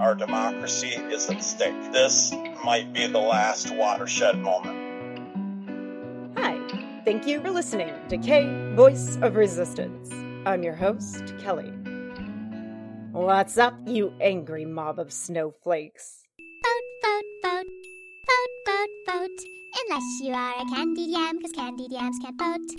our democracy is at stake. This might be the last watershed moment. Hi, thank you for listening to K Voice of Resistance. I'm your host, Kelly. What's up, you angry mob of snowflakes? Vote, vote, vote. Vote, vote, vote. Unless you are a candied yam, because candied yams can't vote.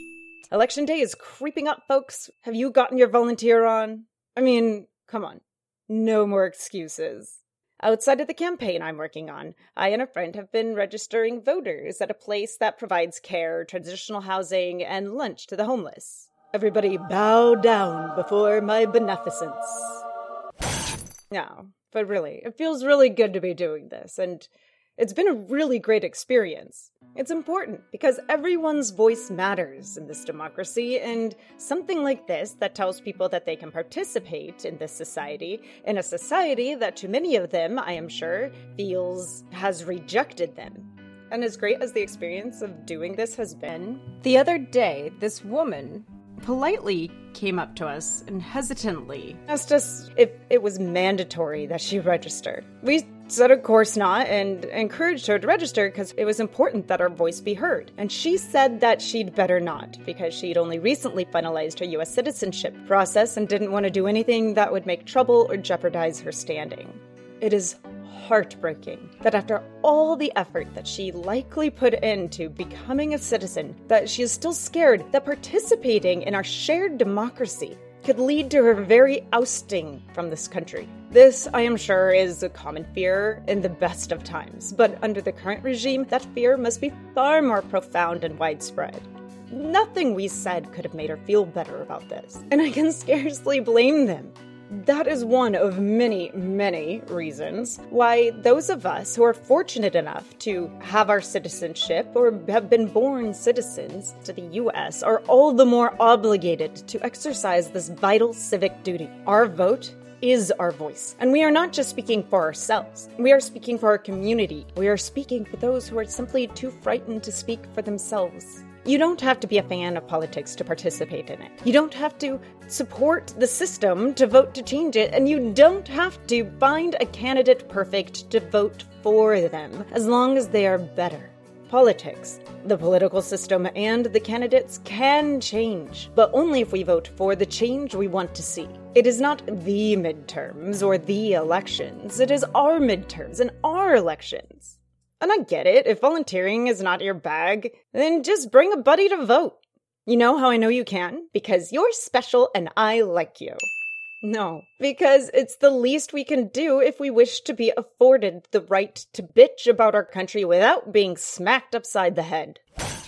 Election day is creeping up, folks. Have you gotten your volunteer on? I mean, come on. No more excuses. Outside of the campaign I'm working on, I and a friend have been registering voters at a place that provides care, transitional housing, and lunch to the homeless. Everybody bow down before my beneficence. No, but really, it feels really good to be doing this, and it's been a really great experience. It's important because everyone's voice matters in this democracy, and something like this that tells people that they can participate in this society, in a society that to many of them, I am sure, feels has rejected them. And as great as the experience of doing this has been, the other day, this woman politely came up to us and hesitantly asked us if it was mandatory that she register. We said, of course not, and encouraged her to register because it was important that our voice be heard. And she said that she'd better not because she'd only recently finalized her US citizenship process and didn't want to do anything that would make trouble or jeopardize her standing. It is heartbreaking that after all the effort that she likely put into becoming a citizen, that she is still scared that participating in our shared democracy could lead to her very ousting from this country. This, I am sure, is a common fear in the best of times, but under the current regime, that fear must be far more profound and widespread. Nothing we said could have made her feel better about this, and I can scarcely blame them. That is one of many, many reasons why those of us who are fortunate enough to have our citizenship or have been born citizens to the US are all the more obligated to exercise this vital civic duty. Our vote is our voice. And we are not just speaking for ourselves, we are speaking for our community. We are speaking for those who are simply too frightened to speak for themselves. You don't have to be a fan of politics to participate in it. You don't have to support the system to vote to change it, and you don't have to find a candidate perfect to vote for them, as long as they are better. Politics, the political system, and the candidates can change, but only if we vote for the change we want to see. It is not the midterms or the elections, it is our midterms and our elections. And I get it, if volunteering is not your bag, then just bring a buddy to vote. You know how I know you can? Because you're special and I like you. No, because it's the least we can do if we wish to be afforded the right to bitch about our country without being smacked upside the head.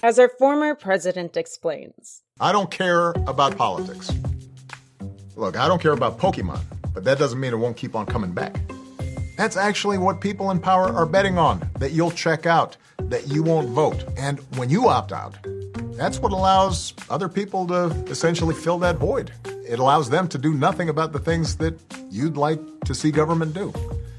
As our former president explains I don't care about politics. Look, I don't care about Pokemon, but that doesn't mean it won't keep on coming back. That's actually what people in power are betting on that you'll check out, that you won't vote. And when you opt out, that's what allows other people to essentially fill that void. It allows them to do nothing about the things that you'd like to see government do.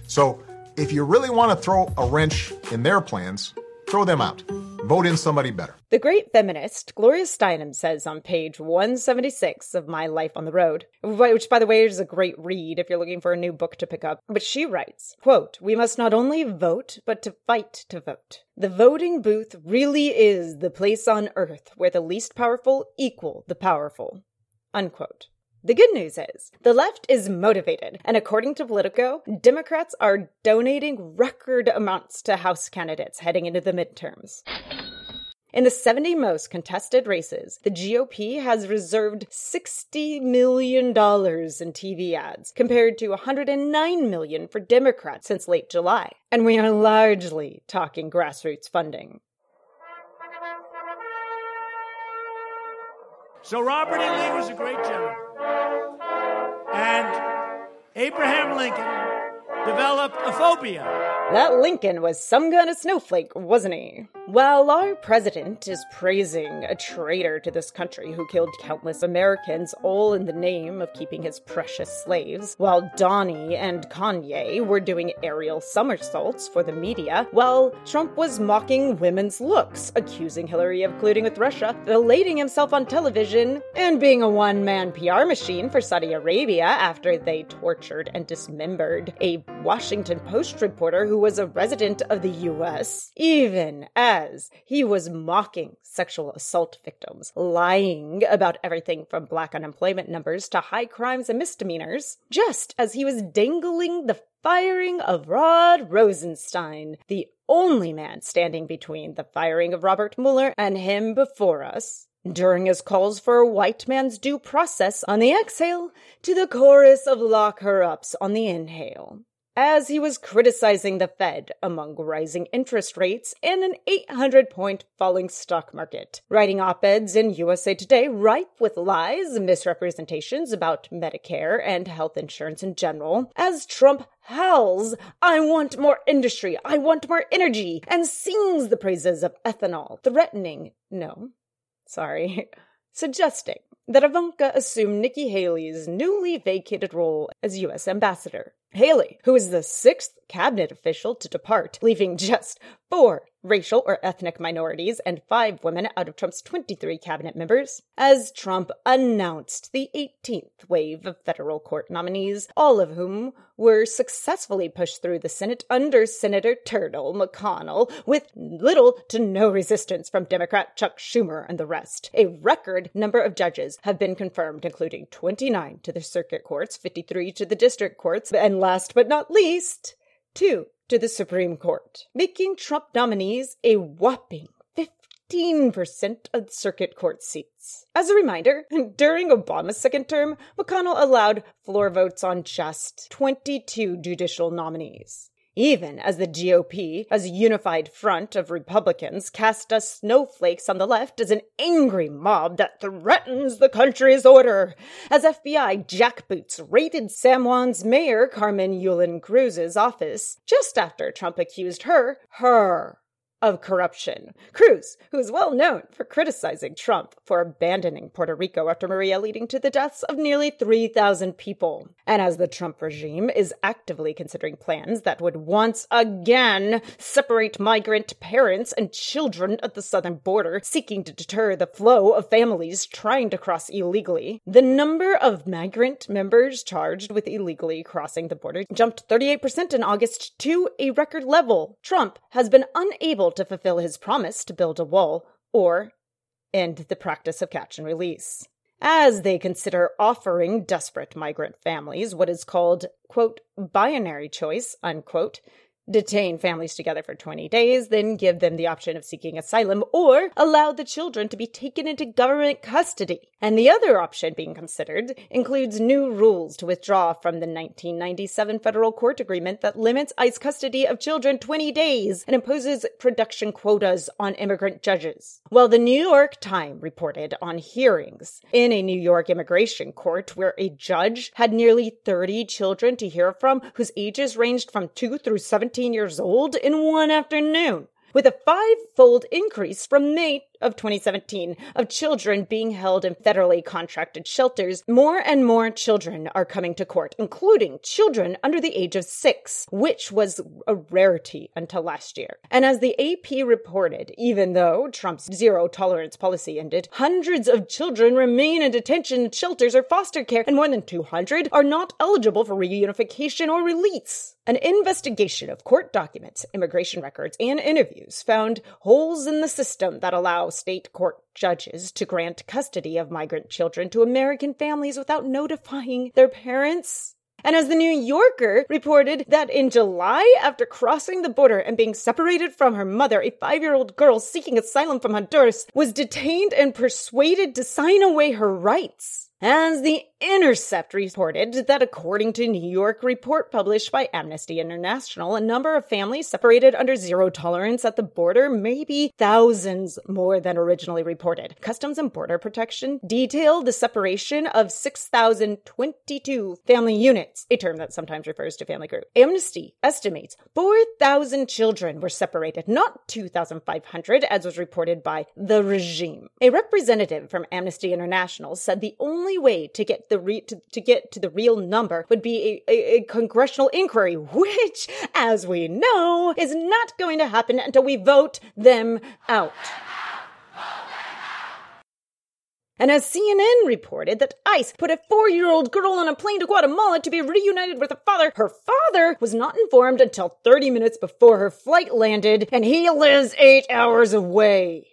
So if you really want to throw a wrench in their plans, throw them out. Vote in somebody better. The great feminist Gloria Steinem says on page 176 of My Life on the Road, which by the way is a great read if you're looking for a new book to pick up, but she writes, quote, "We must not only vote, but to fight to vote. The voting booth really is the place on earth where the least powerful equal the powerful." Unquote. The good news is, the left is motivated, and according to Politico, Democrats are donating record amounts to House candidates heading into the midterms. In the 70 most contested races, the GOP has reserved $60 million in TV ads, compared to 109 million for Democrats since late July. And we are largely talking grassroots funding. So Robert E. Lee was a great general. And Abraham Lincoln developed a phobia. That Lincoln was some kind of snowflake, wasn't he? While our president is praising a traitor to this country who killed countless Americans all in the name of keeping his precious slaves, while Donnie and Kanye were doing aerial somersaults for the media, while Trump was mocking women's looks, accusing Hillary of colluding with Russia, elating himself on television, and being a one man PR machine for Saudi Arabia after they tortured and dismembered a Washington Post reporter who was a resident of the US, even as he was mocking sexual assault victims, lying about everything from black unemployment numbers to high crimes and misdemeanors, just as he was dangling the firing of Rod Rosenstein, the only man standing between the firing of Robert Mueller and him before us. During his calls for a white man's due process on the exhale to the chorus of lock her ups on the inhale as he was criticizing the Fed among rising interest rates and an 800 point falling stock market, writing op eds in USA Today ripe with lies misrepresentations about Medicare and health insurance in general, as Trump howls, I want more industry, I want more energy, and sings the praises of ethanol, threatening, no, sorry, suggesting that Ivanka assume Nikki Haley's newly vacated role as U.S. ambassador. Haley, who is the sixth cabinet official to depart, leaving just four racial or ethnic minorities and five women out of Trump's 23 cabinet members, as Trump announced the 18th wave of federal court nominees, all of whom were successfully pushed through the Senate under Senator Turtle McConnell with little to no resistance from Democrat Chuck Schumer and the rest. A record number of judges have been confirmed, including 29 to the circuit courts, 53 to the district courts, and last but not least, two to the Supreme Court, making Trump nominees a whopping 15% of circuit court seats. As a reminder, during Obama's second term, McConnell allowed floor votes on just 22 judicial nominees even as the GOP, as a unified front of Republicans, cast us snowflakes on the left as an angry mob that threatens the country's order, as FBI jackboots raided San Juan's mayor, Carmen Yulín Cruz's office, just after Trump accused her, her, of corruption. Cruz, who is well known for criticizing Trump for abandoning Puerto Rico after Maria, leading to the deaths of nearly 3,000 people. And as the Trump regime is actively considering plans that would once again separate migrant parents and children at the southern border, seeking to deter the flow of families trying to cross illegally, the number of migrant members charged with illegally crossing the border jumped 38% in August to a record level. Trump has been unable to fulfill his promise to build a wall or end the practice of catch and release. As they consider offering desperate migrant families what is called, quote, binary choice, unquote, detain families together for 20 days, then give them the option of seeking asylum, or allow the children to be taken into government custody. And the other option being considered includes new rules to withdraw from the 1997 federal court agreement that limits ICE custody of children 20 days and imposes production quotas on immigrant judges. Well, the New York Times reported on hearings in a New York immigration court where a judge had nearly 30 children to hear from whose ages ranged from 2 through 17 years old in one afternoon with a five fold increase from May of 2017 of children being held in federally contracted shelters, more and more children are coming to court, including children under the age of six, which was a rarity until last year. And as the AP reported, even though Trump's zero tolerance policy ended, hundreds of children remain in detention shelters or foster care, and more than 200 are not eligible for reunification or release. An investigation of court documents, immigration records, and interviews found holes in the system that allow state court judges to grant custody of migrant children to American families without notifying their parents. And as the New Yorker reported that in July, after crossing the border and being separated from her mother, a five year old girl seeking asylum from Honduras was detained and persuaded to sign away her rights. As the Intercept reported that according to New York report published by Amnesty International, a number of families separated under zero tolerance at the border may be thousands more than originally reported. Customs and Border Protection detailed the separation of 6,022 family units, a term that sometimes refers to family group. Amnesty estimates 4,000 children were separated, not 2,500 as was reported by the regime. A representative from Amnesty International said the only way to get the re- to, to get to the real number would be a, a, a congressional inquiry, which, as we know, is not going to happen until we vote them out. And as CNN reported that ICE put a four year old girl on a plane to Guatemala to be reunited with her father, her father was not informed until 30 minutes before her flight landed, and he lives eight hours away.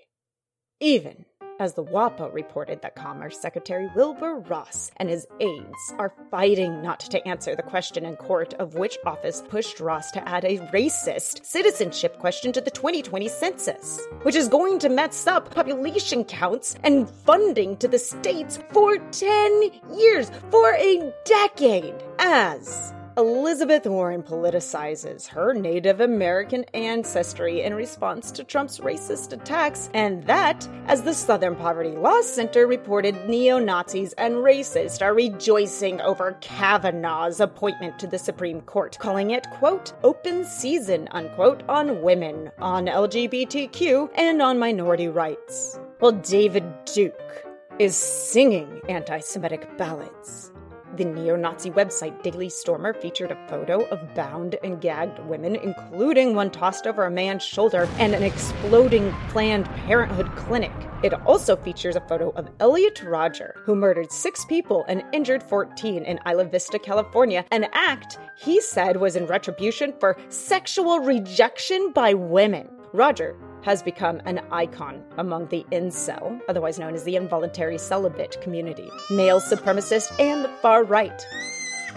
Even as the WAPO reported that Commerce Secretary Wilbur Ross and his aides are fighting not to answer the question in court of which office pushed Ross to add a racist citizenship question to the 2020 census, which is going to mess up population counts and funding to the states for 10 years, for a decade, as Elizabeth Warren politicizes her Native American ancestry in response to Trump's racist attacks, and that, as the Southern Poverty Law Center reported, neo Nazis and racists are rejoicing over Kavanaugh's appointment to the Supreme Court, calling it, quote, open season, unquote, on women, on LGBTQ, and on minority rights. While David Duke is singing anti Semitic ballads. The neo Nazi website Daily Stormer featured a photo of bound and gagged women, including one tossed over a man's shoulder and an exploding Planned Parenthood clinic. It also features a photo of Elliot Rodger, who murdered six people and injured 14 in Isla Vista, California, an act he said was in retribution for sexual rejection by women. Rodger has become an icon among the incel, otherwise known as the involuntary celibate community, male supremacist, and the far right.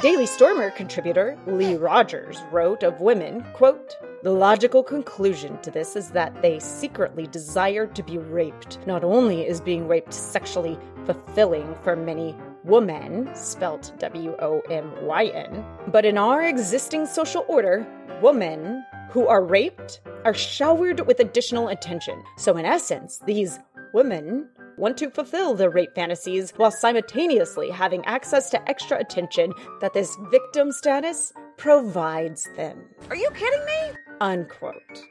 Daily Stormer contributor Lee Rogers wrote of women, quote, the logical conclusion to this is that they secretly desire to be raped. Not only is being raped sexually fulfilling for many women, spelt W O M Y N, but in our existing social order, women who are raped are showered with additional attention. So, in essence, these women want to fulfill their rape fantasies while simultaneously having access to extra attention that this victim status provides them. Are you kidding me? Unquote.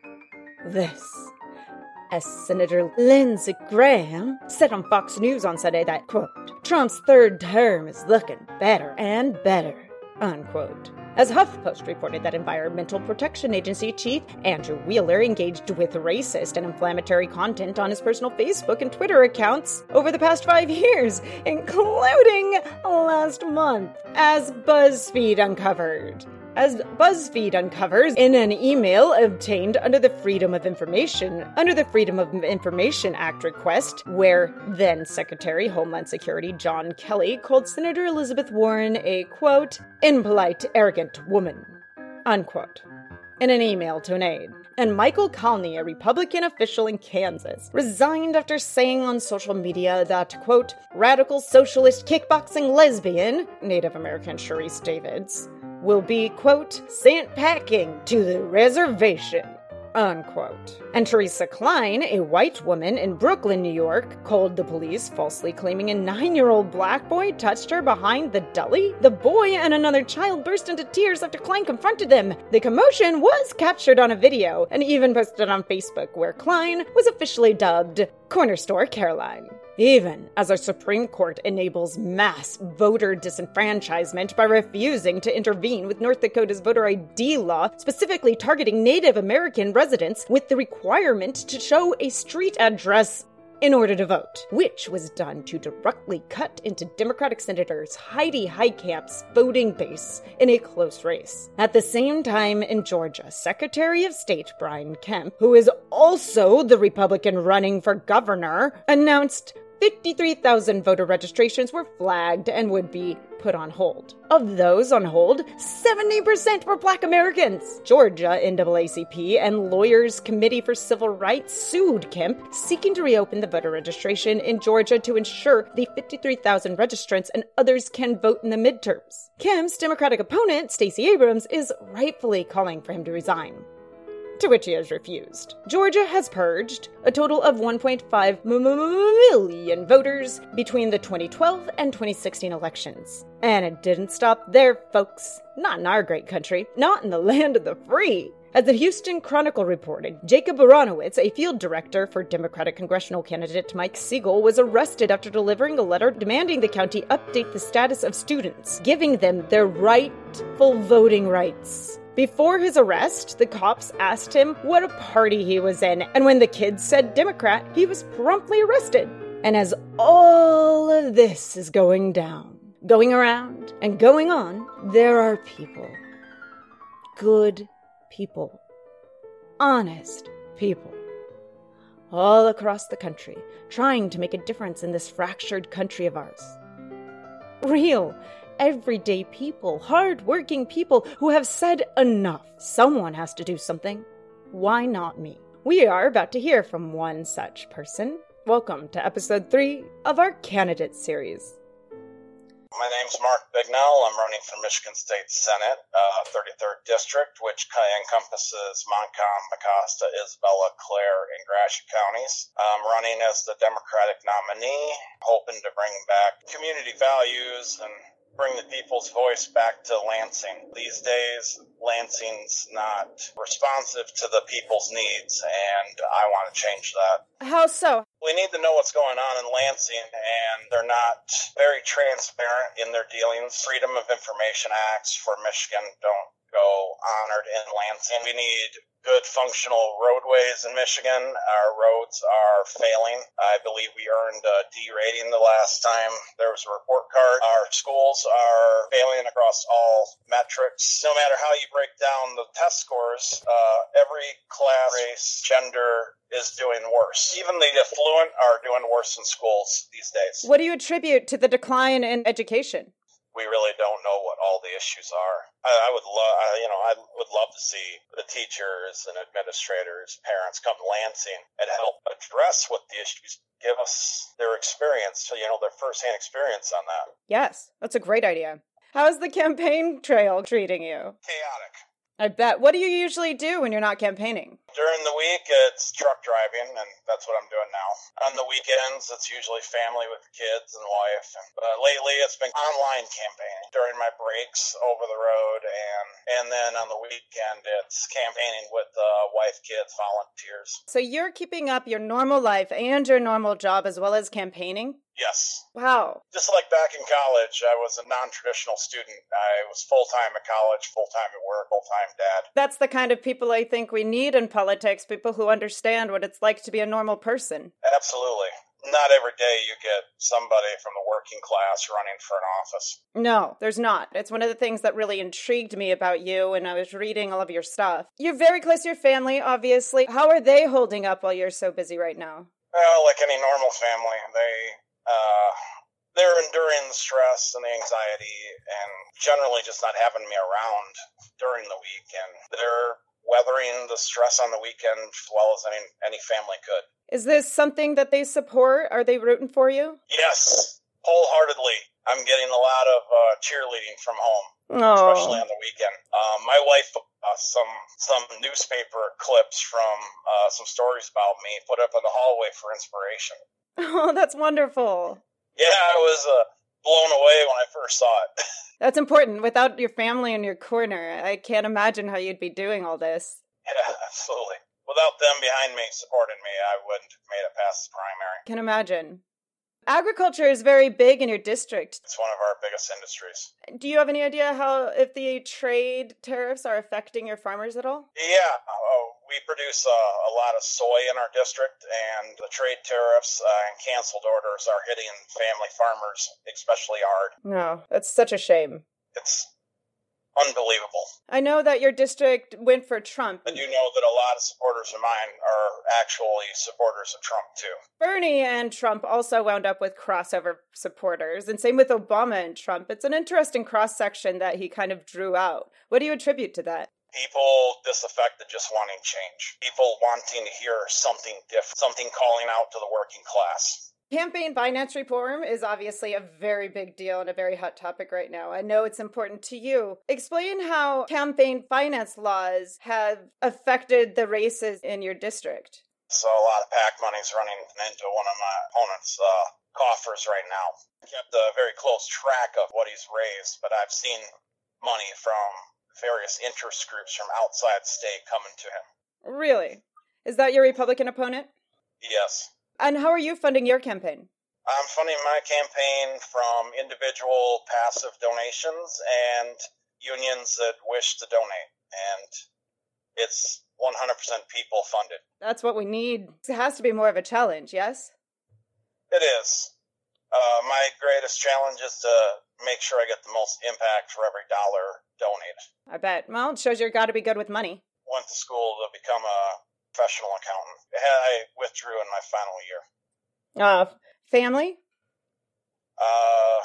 This, as Senator Lindsey Graham said on Fox News on Sunday that, quote, Trump's third term is looking better and better, unquote. As HuffPost reported that Environmental Protection Agency chief Andrew Wheeler engaged with racist and inflammatory content on his personal Facebook and Twitter accounts over the past five years, including last month, as BuzzFeed uncovered as BuzzFeed uncovers in an email obtained under the Freedom of Information under the Freedom of Information Act request, where then Secretary Homeland Security John Kelly called Senator Elizabeth Warren a quote impolite, arrogant woman unquote in an email to an aide. And Michael Kalny, a Republican official in Kansas, resigned after saying on social media that, quote, radical socialist kickboxing lesbian, Native American Sharice Davids, will be, quote, sent packing to the reservation, unquote. And Teresa Klein, a white woman in Brooklyn, New York, called the police, falsely claiming a nine year old black boy touched her behind the deli. The boy and another child burst into tears after Klein confronted them. The commotion was captured on a video and even posted on Facebook, where Klein was officially dubbed Corner Store Caroline. Even as our Supreme Court enables mass voter disenfranchisement by refusing to intervene with North Dakota's voter ID law, specifically targeting Native American residents with the requirement to show a street address in order to vote, which was done to directly cut into Democratic Senators Heidi Heitkamp's voting base in a close race. At the same time, in Georgia, Secretary of State Brian Kemp, who is also the Republican running for governor, announced 53,000 voter registrations were flagged and would be put on hold. Of those on hold, 70% were black Americans. Georgia NAACP and Lawyers Committee for Civil Rights sued Kemp, seeking to reopen the voter registration in Georgia to ensure the 53,000 registrants and others can vote in the midterms. Kemp's Democratic opponent, Stacey Abrams, is rightfully calling for him to resign to which he has refused. Georgia has purged a total of 1.5 million voters between the 2012 and 2016 elections. And it didn't stop there, folks. Not in our great country, not in the land of the free. As the Houston Chronicle reported, Jacob Aronowitz, a field director for Democratic congressional candidate Mike Siegel, was arrested after delivering a letter demanding the county update the status of students, giving them their rightful voting rights. Before his arrest, the cops asked him what a party he was in, and when the kids said Democrat, he was promptly arrested. And as all of this is going down, going around, and going on, there are people. Good people. Honest people. All across the country, trying to make a difference in this fractured country of ours. Real everyday people, hard-working people who have said enough. Someone has to do something. Why not me? We are about to hear from one such person. Welcome to episode three of our candidate series. My name's Mark Bignell. I'm running for Michigan State Senate, uh, 33rd District, which encompasses Montcalm, Mecosta, Isabella, Clare, and Gratiot counties. I'm running as the Democratic nominee, hoping to bring back community values and bring the people's voice back to Lansing. These days, Lansing's not responsive to the people's needs, and I want to change that. How so? We need to know what's going on in Lansing, and they're not very transparent in their dealings. Freedom of Information Acts for Michigan don't go honored in Lansing. We need good functional roadways in Michigan. Our roads are failing. I believe we earned a D rating the last time there was a report card. Our schools are failing across all metrics. No matter how you break down the test scores, uh, every class, race, gender is doing worse. Even the affluent are doing worse in schools these days. What do you attribute to the decline in education? We really don't know what all the issues are. I, I would love, you know, I would love to see the teachers and administrators, parents come to Lansing and help address what the issues. Give us their experience, so you know, their firsthand experience on that. Yes, that's a great idea. How's the campaign trail treating you? Chaotic. I bet. What do you usually do when you're not campaigning? During the week, it's truck driving, and that's what I'm doing now. On the weekends, it's usually family with kids and wife. And, uh, lately, it's been online campaigning during my breaks over the road, and and then on the weekend, it's campaigning with uh, wife, kids, volunteers. So you're keeping up your normal life and your normal job as well as campaigning. Yes. Wow. Just like back in college, I was a non traditional student. I was full time at college, full time at work, full time dad. That's the kind of people I think we need in politics people who understand what it's like to be a normal person. Absolutely. Not every day you get somebody from the working class running for an office. No, there's not. It's one of the things that really intrigued me about you when I was reading all of your stuff. You're very close to your family, obviously. How are they holding up while you're so busy right now? Well, like any normal family, they uh, they're enduring the stress and the anxiety and generally just not having me around during the week. And they're weathering the stress on the weekend as well as any, any family could. Is this something that they support? Are they rooting for you? Yes, wholeheartedly. I'm getting a lot of uh, cheerleading from home, oh. especially on the weekend. Um, my wife uh, some some newspaper clips from uh, some stories about me put up in the hallway for inspiration. Oh, that's wonderful. Yeah, I was uh, blown away when I first saw it. that's important. Without your family in your corner, I can't imagine how you'd be doing all this. Yeah, absolutely. Without them behind me supporting me, I wouldn't have made it past the primary. Can imagine. Agriculture is very big in your district. It's one of our biggest industries. Do you have any idea how if the trade tariffs are affecting your farmers at all? Yeah, oh, we produce uh, a lot of soy in our district, and the trade tariffs uh, and canceled orders are hitting family farmers especially hard. No, that's such a shame. It's unbelievable. I know that your district went for Trump. And you know that a lot of supporters of mine are actually supporters of Trump too. Bernie and Trump also wound up with crossover supporters, and same with Obama and Trump. It's an interesting cross section that he kind of drew out. What do you attribute to that? People disaffected just wanting change. People wanting to hear something different, something calling out to the working class. Campaign finance reform is obviously a very big deal and a very hot topic right now. I know it's important to you. Explain how campaign finance laws have affected the races in your district. So a lot of PAC money's running into one of my opponent's uh, coffers right now. I kept a very close track of what he's raised, but I've seen money from various interest groups from outside state coming to him. Really? Is that your Republican opponent? Yes. And how are you funding your campaign? I'm funding my campaign from individual passive donations and unions that wish to donate. And it's 100% people funded. That's what we need. It has to be more of a challenge, yes? It is. Uh, my greatest challenge is to make sure I get the most impact for every dollar donated. I bet. Well, it shows you've got to be good with money. Went to school to become a professional accountant. I withdrew in my final year. Uh, family? Uh,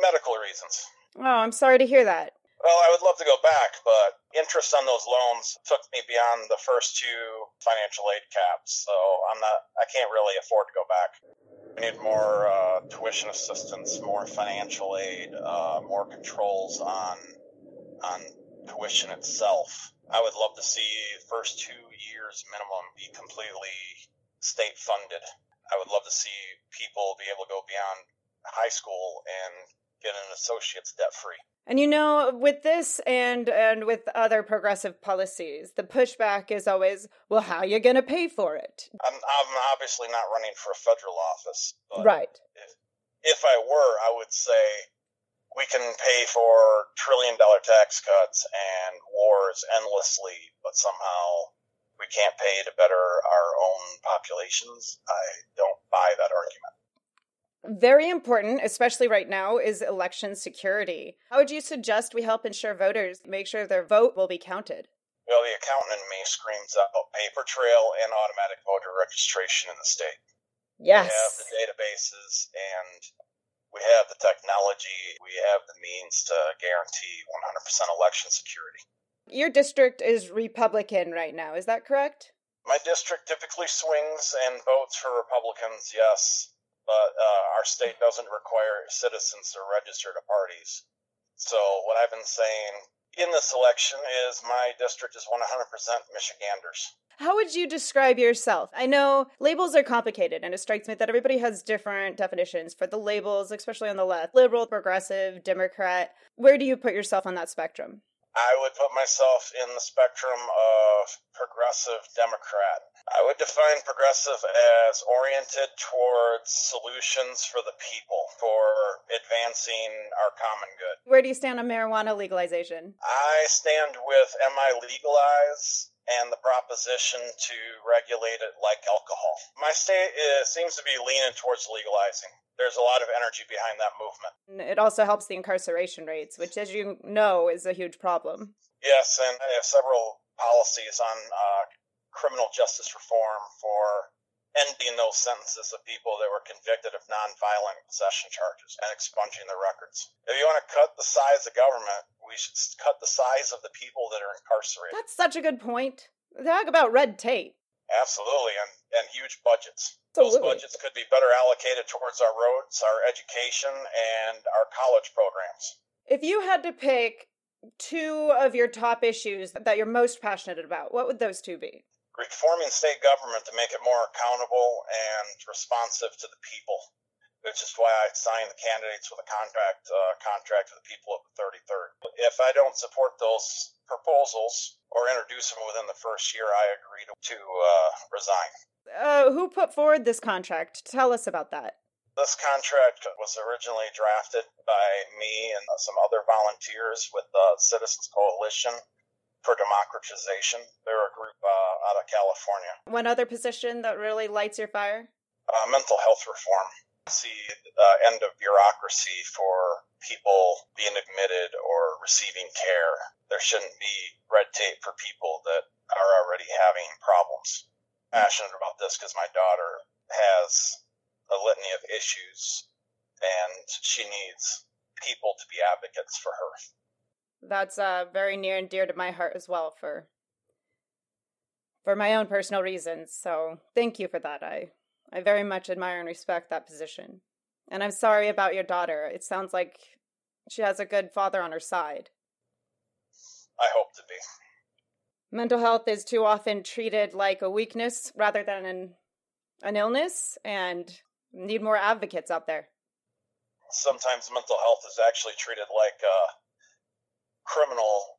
medical reasons. Oh, I'm sorry to hear that. Well, I would love to go back, but interest on those loans took me beyond the first two financial aid caps, so I'm not. I can't really afford to go back. We need more uh, tuition assistance, more financial aid, uh, more controls on on tuition itself. I would love to see the first two years minimum be completely state funded. I would love to see people be able to go beyond high school and get an associate's debt free. And you know, with this and and with other progressive policies, the pushback is always, well, how are you going to pay for it? I'm, I'm obviously not running for a federal office, right? If, if I were, I would say we can pay for trillion dollar tax cuts and wars endlessly, but somehow we can't pay to better our own populations. I don't buy that argument. Very important, especially right now, is election security. How would you suggest we help ensure voters make sure their vote will be counted? Well, the accountant in me screams out paper trail and automatic voter registration in the state. Yes. We have the databases and we have the technology, we have the means to guarantee 100% election security. Your district is Republican right now, is that correct? My district typically swings and votes for Republicans, yes but uh, our state doesn't require citizens to register to parties. So what I've been saying in this election is my district is 100% Michiganders. How would you describe yourself? I know labels are complicated, and it strikes me that everybody has different definitions for the labels, especially on the left liberal, progressive, Democrat. Where do you put yourself on that spectrum? I would put myself in the spectrum of progressive Democrat. I would define progressive as oriented towards solutions for the people, for advancing our common good. Where do you stand on marijuana legalization? I stand with MI legalize and the proposition to regulate it like alcohol. My state is, seems to be leaning towards legalizing there's a lot of energy behind that movement. It also helps the incarceration rates, which, as you know, is a huge problem. Yes, and I have several policies on uh, criminal justice reform for ending those sentences of people that were convicted of nonviolent possession charges and expunging their records. If you want to cut the size of government, we should cut the size of the people that are incarcerated. That's such a good point. Talk about red tape. Absolutely, and, and huge budgets. Absolutely. Those budgets could be better allocated towards our roads, our education, and our college programs. If you had to pick two of your top issues that you're most passionate about, what would those two be? Reforming state government to make it more accountable and responsive to the people, which is why I signed the candidates with a contract uh, contract with the people of the 33rd. If I don't support those proposals or introduce them within the first year, I agree to, to uh, resign. Uh, who put forward this contract? Tell us about that. This contract was originally drafted by me and some other volunteers with the Citizens Coalition for Democratization. They're a group uh, out of California. One other position that really lights your fire? Uh, mental health reform. see uh, end of bureaucracy for people being admitted or receiving care. There shouldn't be red tape for people that are already having problems. Passionate about this because my daughter has a litany of issues and she needs people to be advocates for her. That's uh, very near and dear to my heart as well for for my own personal reasons. So thank you for that. I I very much admire and respect that position. And I'm sorry about your daughter. It sounds like she has a good father on her side. I hope to be. Mental health is too often treated like a weakness rather than an, an illness, and need more advocates out there. Sometimes mental health is actually treated like a criminal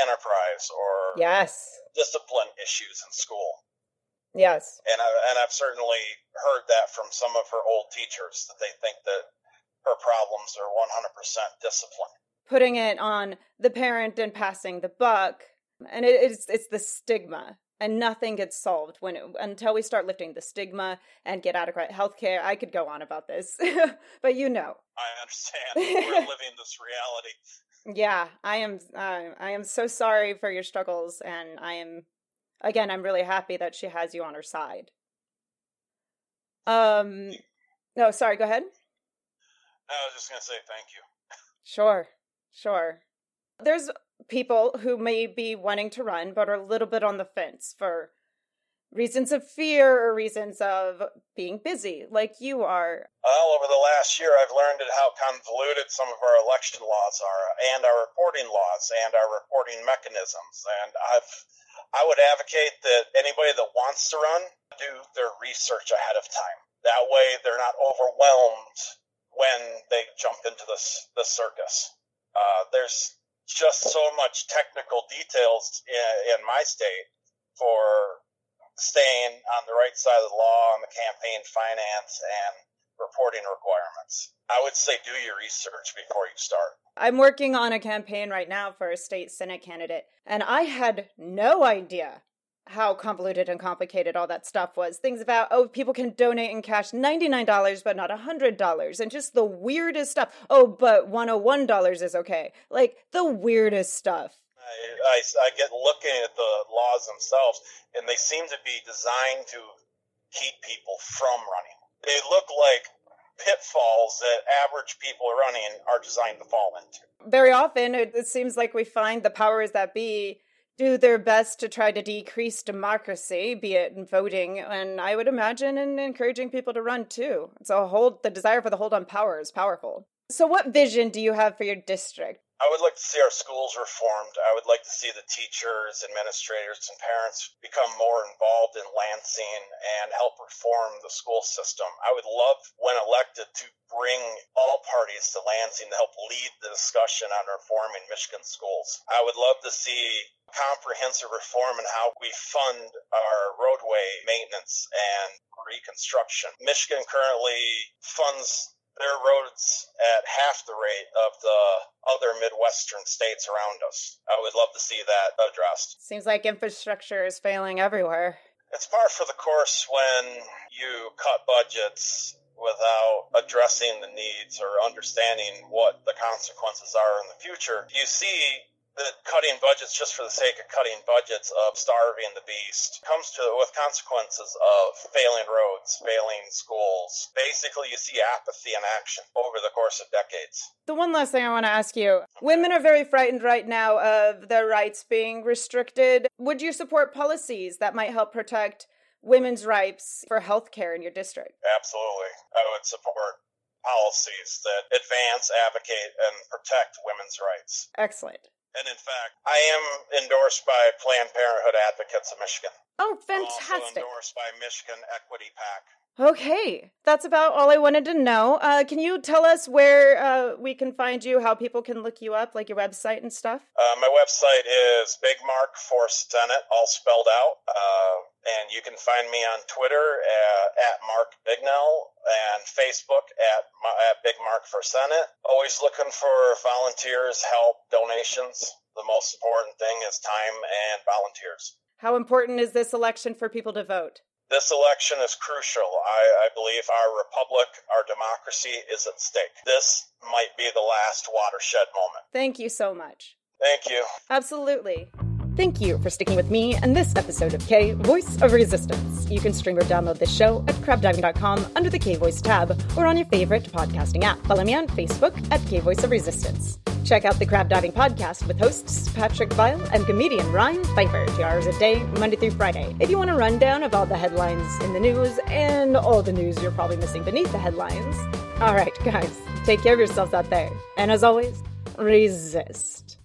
enterprise or yes discipline issues in school. Yes. And I, and I've certainly heard that from some of her old teachers that they think that her problems are 100% discipline. Putting it on the parent and passing the buck, and it, it's it's the stigma, and nothing gets solved when it, until we start lifting the stigma and get adequate health care. I could go on about this, but you know. I understand. We're living this reality. Yeah, I am. Uh, I am so sorry for your struggles, and I am again, I'm really happy that she has you on her side. Um, no, sorry, go ahead. I was just going to say thank you. Sure, sure. There's people who may be wanting to run, but are a little bit on the fence for reasons of fear or reasons of being busy, like you are. Well, over the last year, I've learned how convoluted some of our election laws are, and our reporting laws, and our reporting mechanisms. And I've I would advocate that anybody that wants to run do their research ahead of time. That way, they're not overwhelmed when they jump into this the circus. Uh, there's just so much technical details in, in my state for staying on the right side of the law on the campaign finance and reporting requirements. I would say do your research before you start. I'm working on a campaign right now for a state senate candidate, and I had no idea how convoluted and complicated all that stuff was. Things about, oh, people can donate in cash $99 but not $100, and just the weirdest stuff. Oh, but $101 is okay. Like the weirdest stuff. I, I, I get looking at the laws themselves, and they seem to be designed to keep people from running. They look like pitfalls that average people are running are designed to fall into. Very often, it, it seems like we find the powers that be do their best to try to decrease democracy, be it in voting, and I would imagine in encouraging people to run too. So hold the desire for the hold on power is powerful. So what vision do you have for your district? I would like to see our schools reformed. I would like to see the teachers, administrators, and parents become more involved in Lansing and help reform the school system. I would love, when elected, to bring all parties to Lansing to help lead the discussion on reforming Michigan schools. I would love to see comprehensive reform in how we fund our roadway maintenance and reconstruction. Michigan currently funds their roads at half the rate of the other Midwestern states around us. I would love to see that addressed. Seems like infrastructure is failing everywhere. It's par for the course when you cut budgets without addressing the needs or understanding what the consequences are in the future. You see the cutting budgets just for the sake of cutting budgets of starving the beast comes to with consequences of failing roads, failing schools. Basically, you see apathy in action over the course of decades. The one last thing I want to ask you women are very frightened right now of their rights being restricted. Would you support policies that might help protect women's rights for health care in your district? Absolutely. I would support policies that advance, advocate, and protect women's rights. Excellent. And in fact, I am endorsed by Planned Parenthood Advocates of Michigan. Oh, fantastic. I'm also endorsed by Michigan Equity PAC. Okay, that's about all I wanted to know. Uh, can you tell us where uh, we can find you, how people can look you up, like your website and stuff? Uh, my website is Big Mark for Senate, all spelled out. Uh, and you can find me on Twitter at, at Mark Bignell and Facebook at, at Big Mark for Senate. Always looking for volunteers, help, donations. The most important thing is time and volunteers. How important is this election for people to vote? This election is crucial. I, I believe our republic, our democracy is at stake. This might be the last watershed moment. Thank you so much. Thank you. Absolutely. Thank you for sticking with me and this episode of K Voice of Resistance. You can stream or download this show at crabdiving.com under the K Voice tab or on your favorite podcasting app. Follow me on Facebook at K Voice of Resistance. Check out the Crab Diving Podcast with hosts Patrick Vile and comedian Ryan Pfeiffer, two hours a day, Monday through Friday. If you want a rundown of all the headlines in the news and all the news you're probably missing beneath the headlines. All right, guys, take care of yourselves out there. And as always, resist.